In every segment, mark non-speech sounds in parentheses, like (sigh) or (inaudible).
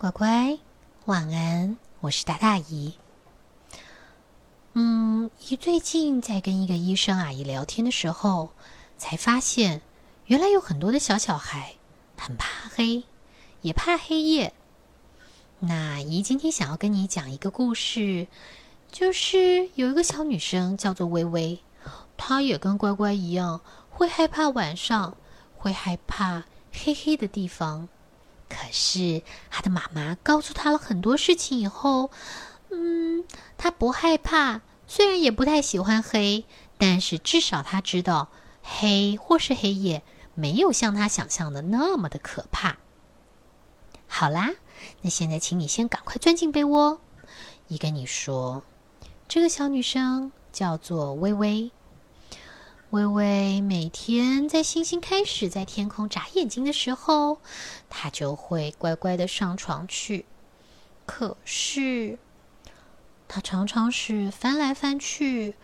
乖乖，晚安，我是大大姨。嗯，姨最近在跟一个医生阿姨聊天的时候，才发现原来有很多的小小孩很怕黑，也怕黑夜。那姨今天想要跟你讲一个故事，就是有一个小女生叫做微微，她也跟乖乖一样，会害怕晚上，会害怕黑黑的地方。可是，他的妈妈告诉他了很多事情以后，嗯，他不害怕，虽然也不太喜欢黑，但是至少他知道黑或是黑夜没有像他想象的那么的可怕。好啦，那现在请你先赶快钻进被窝。一跟你说，这个小女生叫做微微。微微每天在星星开始在天空眨眼睛的时候，她就会乖乖的上床去。可是，她常常是翻来翻去，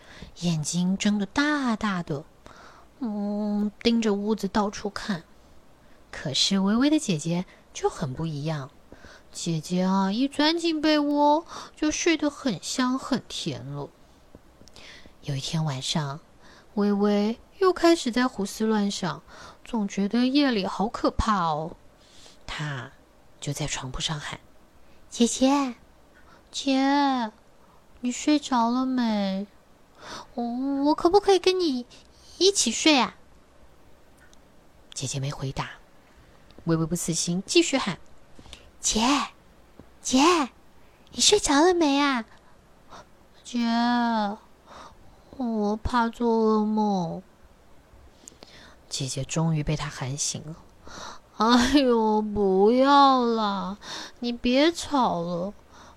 眼睛睁得大大的，嗯，盯着屋子到处看。可是微微的姐姐就很不一样，姐姐啊，一钻进被窝就睡得很香很甜了。有一天晚上。微微又开始在胡思乱想，总觉得夜里好可怕哦。她就在床铺上喊：“姐姐，姐，你睡着了没？我我可不可以跟你一起睡啊？”姐姐没回答。微微不死心，继续喊：“姐，姐，你睡着了没啊？姐。”我怕做噩梦。姐姐终于被他喊醒了。哎呦，不要啦！你别吵了，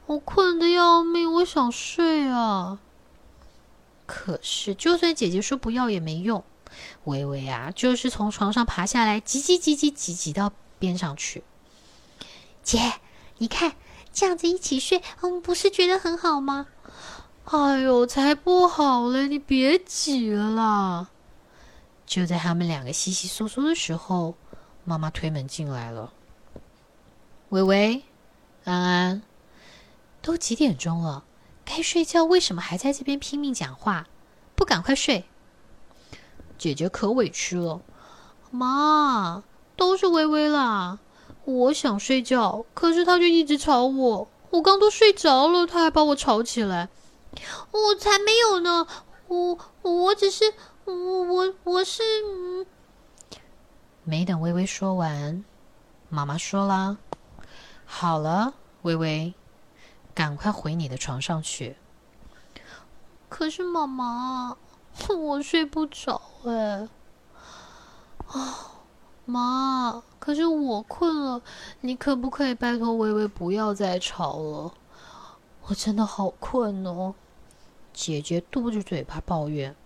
我困得要命，我想睡啊。可是，就算姐姐说不要也没用。微微啊，就是从床上爬下来，挤挤挤挤挤挤到边上去。姐，你看，这样子一起睡，我们，不是觉得很好吗？哎呦，才不好嘞！你别挤了啦！就在他们两个稀稀疏疏的时候，妈妈推门进来了。微微、安安，都几点钟了？该睡觉，为什么还在这边拼命讲话？不赶快睡！姐姐可委屈了。妈，都是微微啦！我想睡觉，可是她就一直吵我。我刚都睡着了，她还把我吵起来。我才没有呢！我我只是我我我是……没等微微说完，妈妈说啦：“好了，微微，赶快回你的床上去。”可是妈妈，我睡不着哎！啊，妈，可是我困了，你可不可以拜托微微不要再吵了？我真的好困哦。姐姐嘟着嘴巴抱怨，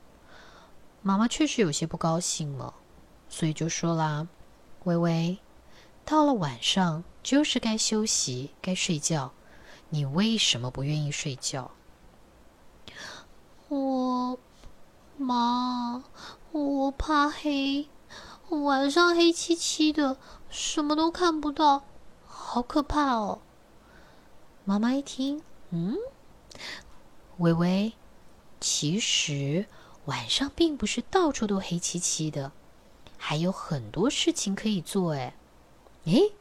妈妈确实有些不高兴了，所以就说啦：“微微，到了晚上就是该休息、该睡觉，你为什么不愿意睡觉？”我妈，我怕黑，晚上黑漆漆的，什么都看不到，好可怕哦。妈妈一听，嗯，微微。其实晚上并不是到处都黑漆漆的，还有很多事情可以做。哎，诶，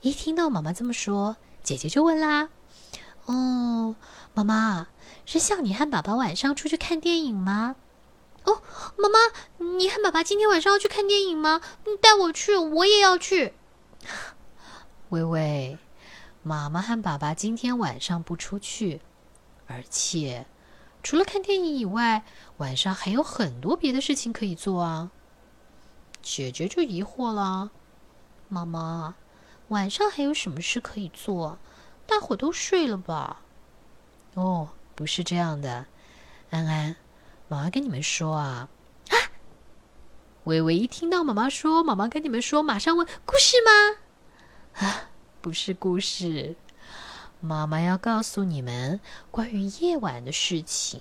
一听到妈妈这么说，姐姐就问啦：“哦，妈妈是像你和爸爸晚上出去看电影吗？”“哦，妈妈，你和爸爸今天晚上要去看电影吗？你带我去，我也要去。(laughs) ”微微，妈妈和爸爸今天晚上不出去，而且。除了看电影以外，晚上还有很多别的事情可以做啊。姐姐就疑惑了：“妈妈，晚上还有什么事可以做？大伙都睡了吧？”哦，不是这样的，安安，妈妈跟你们说啊。啊！微微一听到妈妈说妈妈跟你们说，马上问：“故事吗？”啊，不是故事。妈妈要告诉你们关于夜晚的事情。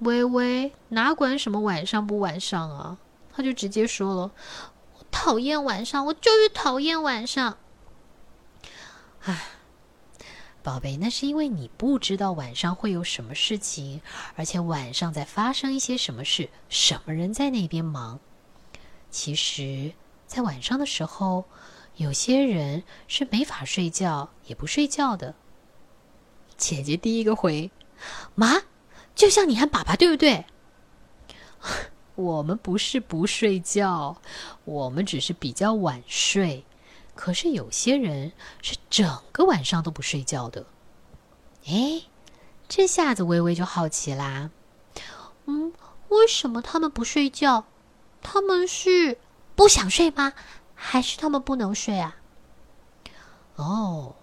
微微哪管什么晚上不晚上啊，他就直接说了：“我讨厌晚上，我就是讨厌晚上。”唉，宝贝，那是因为你不知道晚上会有什么事情，而且晚上在发生一些什么事，什么人在那边忙。其实，在晚上的时候，有些人是没法睡觉，也不睡觉的。姐姐第一个回：“妈，就像你和爸爸，对不对？” (laughs) 我们不是不睡觉，我们只是比较晚睡。可是有些人是整个晚上都不睡觉的。哎，这下子微微就好奇啦。嗯，为什么他们不睡觉？他们是不想睡吗？还是他们不能睡啊？哦，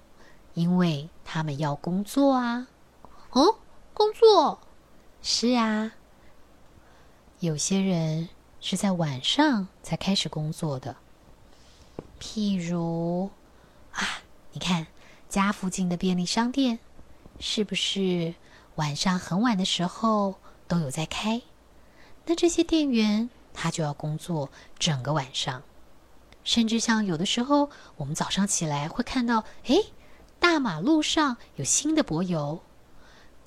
因为他们要工作啊。哦，工作？是啊。有些人是在晚上才开始工作的，譬如啊，你看家附近的便利商店，是不是晚上很晚的时候都有在开？那这些店员他就要工作整个晚上，甚至像有的时候我们早上起来会看到，哎，大马路上有新的柏油。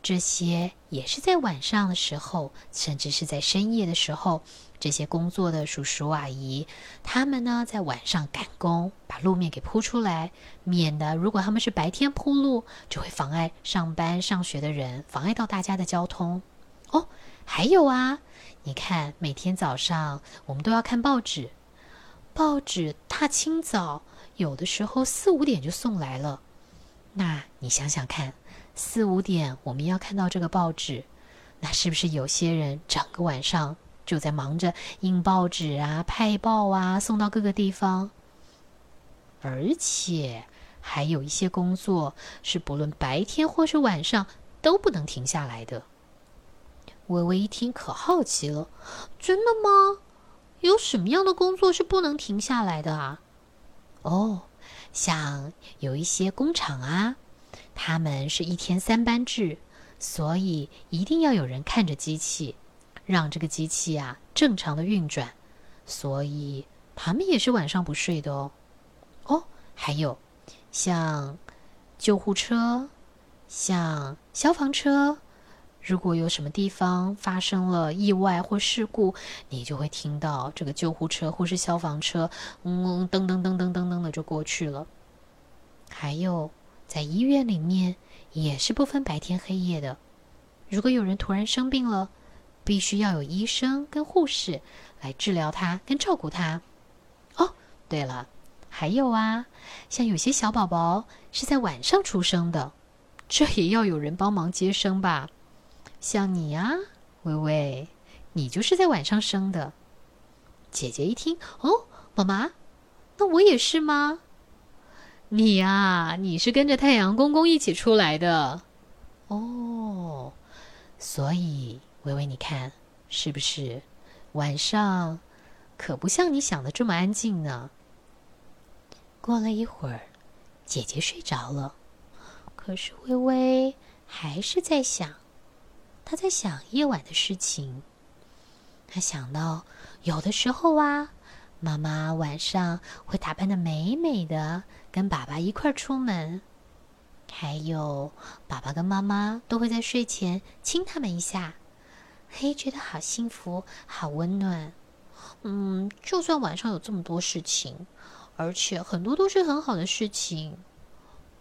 这些也是在晚上的时候，甚至是在深夜的时候，这些工作的叔叔阿姨，他们呢在晚上赶工，把路面给铺出来，免得如果他们是白天铺路，就会妨碍上班上学的人，妨碍到大家的交通。哦，还有啊，你看每天早上我们都要看报纸，报纸大清早有的时候四五点就送来了，那你想想看。四五点，我们要看到这个报纸，那是不是有些人整个晚上就在忙着印报纸啊、派报啊，送到各个地方？而且还有一些工作是不论白天或是晚上都不能停下来的。微微一听，可好奇了，真的吗？有什么样的工作是不能停下来的啊？哦，像有一些工厂啊。他们是一天三班制，所以一定要有人看着机器，让这个机器啊正常的运转。所以他们也是晚上不睡的哦。哦，还有像救护车、像消防车，如果有什么地方发生了意外或事故，你就会听到这个救护车或是消防车，嗯，噔噔噔噔噔噔的就过去了。还有。在医院里面也是不分白天黑夜的。如果有人突然生病了，必须要有医生跟护士来治疗他跟照顾他。哦，对了，还有啊，像有些小宝宝是在晚上出生的，这也要有人帮忙接生吧？像你啊，微微，你就是在晚上生的。姐姐一听，哦，妈妈，那我也是吗？你呀，你是跟着太阳公公一起出来的，哦，所以微微，你看是不是晚上可不像你想的这么安静呢？过了一会儿，姐姐睡着了，可是微微还是在想，他在想夜晚的事情。他想到有的时候啊。妈妈晚上会打扮的美美的，跟爸爸一块儿出门。还有，爸爸跟妈妈都会在睡前亲他们一下，嘿，觉得好幸福，好温暖。嗯，就算晚上有这么多事情，而且很多都是很好的事情，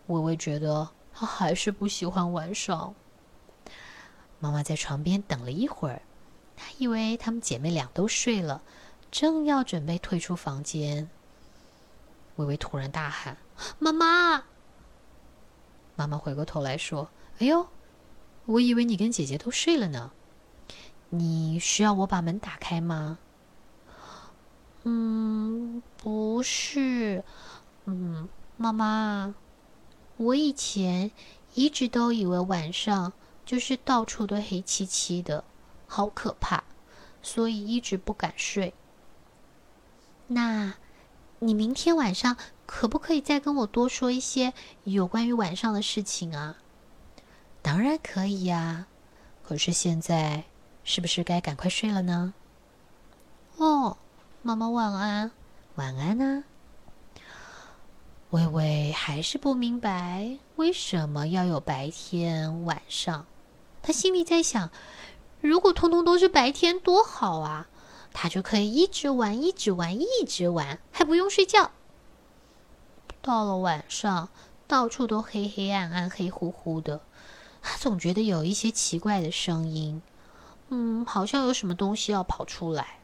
微微觉得他还是不喜欢晚上。妈妈在床边等了一会儿，她以为她们姐妹俩都睡了。正要准备退出房间，微微突然大喊：“妈妈！”妈妈回过头来说：“哎呦，我以为你跟姐姐都睡了呢。你需要我把门打开吗？”“嗯，不是。嗯，妈妈，我以前一直都以为晚上就是到处都黑漆漆的，好可怕，所以一直不敢睡。”那，你明天晚上可不可以再跟我多说一些有关于晚上的事情啊？当然可以呀，可是现在是不是该赶快睡了呢？哦，妈妈晚安，晚安啊。微微还是不明白为什么要有白天晚上。他心里在想：如果通通都是白天，多好啊！他就可以一直玩，一直玩，一直玩，还不用睡觉。到了晚上，到处都黑黑暗暗、黑乎乎的。他总觉得有一些奇怪的声音，嗯，好像有什么东西要跑出来。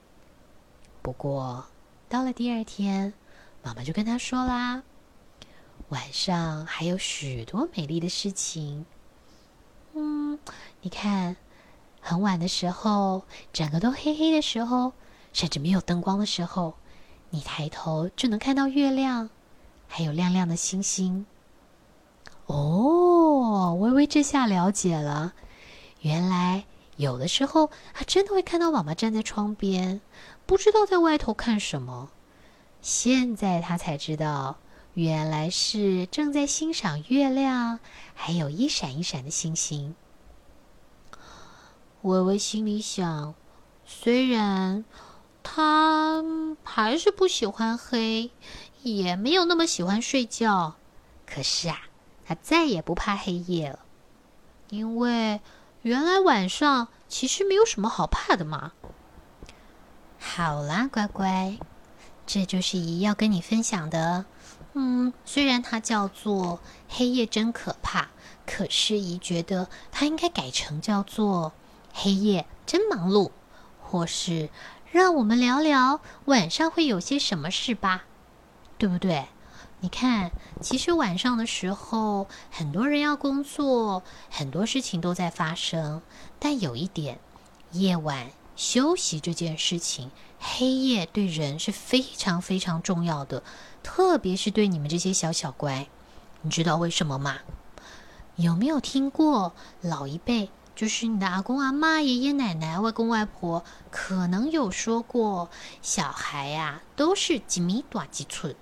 不过到了第二天，妈妈就跟他说啦。晚上还有许多美丽的事情。你看，很晚的时候，整个都黑黑的时候，甚至没有灯光的时候，你抬头就能看到月亮，还有亮亮的星星。哦，微微这下了解了，原来有的时候，他真的会看到妈妈站在窗边，不知道在外头看什么。现在他才知道。原来是正在欣赏月亮，还有一闪一闪的星星。微微心里想：虽然他还是不喜欢黑，也没有那么喜欢睡觉，可是啊，他再也不怕黑夜了，因为原来晚上其实没有什么好怕的嘛。好啦，乖乖，这就是姨要跟你分享的。嗯，虽然它叫做黑夜真可怕，可是姨觉得它应该改成叫做黑夜真忙碌，或是让我们聊聊晚上会有些什么事吧，对不对？你看，其实晚上的时候，很多人要工作，很多事情都在发生，但有一点，夜晚休息这件事情，黑夜对人是非常非常重要的。特别是对你们这些小小乖，你知道为什么吗？有没有听过老一辈，就是你的阿公阿妈、爷爷奶奶、外公外婆，可能有说过，小孩呀都是几米短几寸，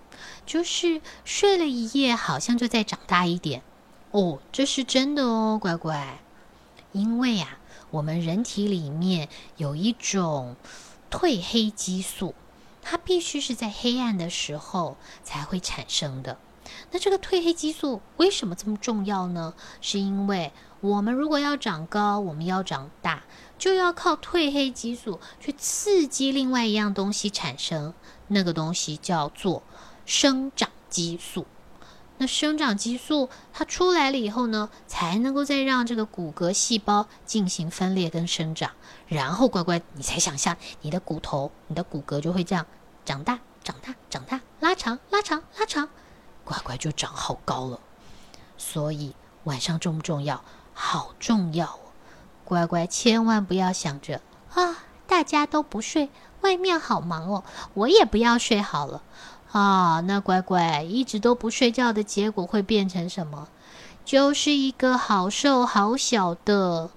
就是睡了一夜，好像就在长大一点。哦，这是真的哦，乖乖。因为呀，我们人体里面有一种褪黑激素。它必须是在黑暗的时候才会产生的。那这个褪黑激素为什么这么重要呢？是因为我们如果要长高，我们要长大，就要靠褪黑激素去刺激另外一样东西产生。那个东西叫做生长激素。那生长激素它出来了以后呢，才能够再让这个骨骼细胞进行分裂跟生长。然后乖乖，你才想象你的骨头、你的骨骼就会这样长大、长大、长大，拉长、拉长、拉长，乖乖就长好高了。所以晚上重不重要？好重要哦！乖乖千万不要想着啊，大家都不睡，外面好忙哦，我也不要睡好了啊。那乖乖一直都不睡觉的结果会变成什么？就是一个好瘦好小的。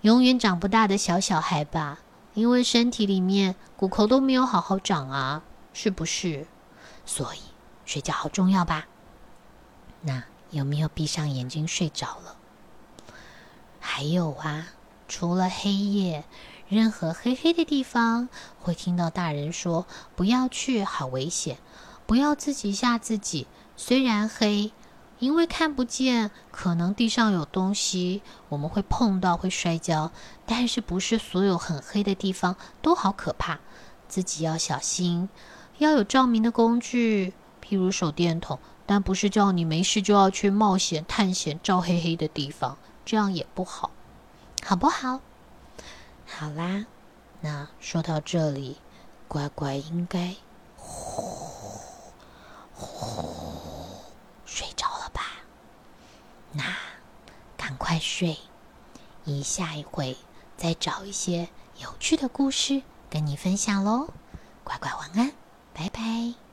永远长不大的小小孩吧，因为身体里面骨头都没有好好长啊，是不是？所以睡觉好重要吧？那有没有闭上眼睛睡着了？还有啊，除了黑夜，任何黑黑的地方，会听到大人说不要去，好危险，不要自己吓自己。虽然黑。因为看不见，可能地上有东西，我们会碰到，会摔跤。但是不是所有很黑的地方都好可怕，自己要小心，要有照明的工具，譬如手电筒。但不是叫你没事就要去冒险探险，照黑黑的地方，这样也不好，好不好？好啦，那说到这里，乖乖应该呼呼睡着了吧。那赶快睡，一下一会再找一些有趣的故事跟你分享喽。乖乖晚安，拜拜。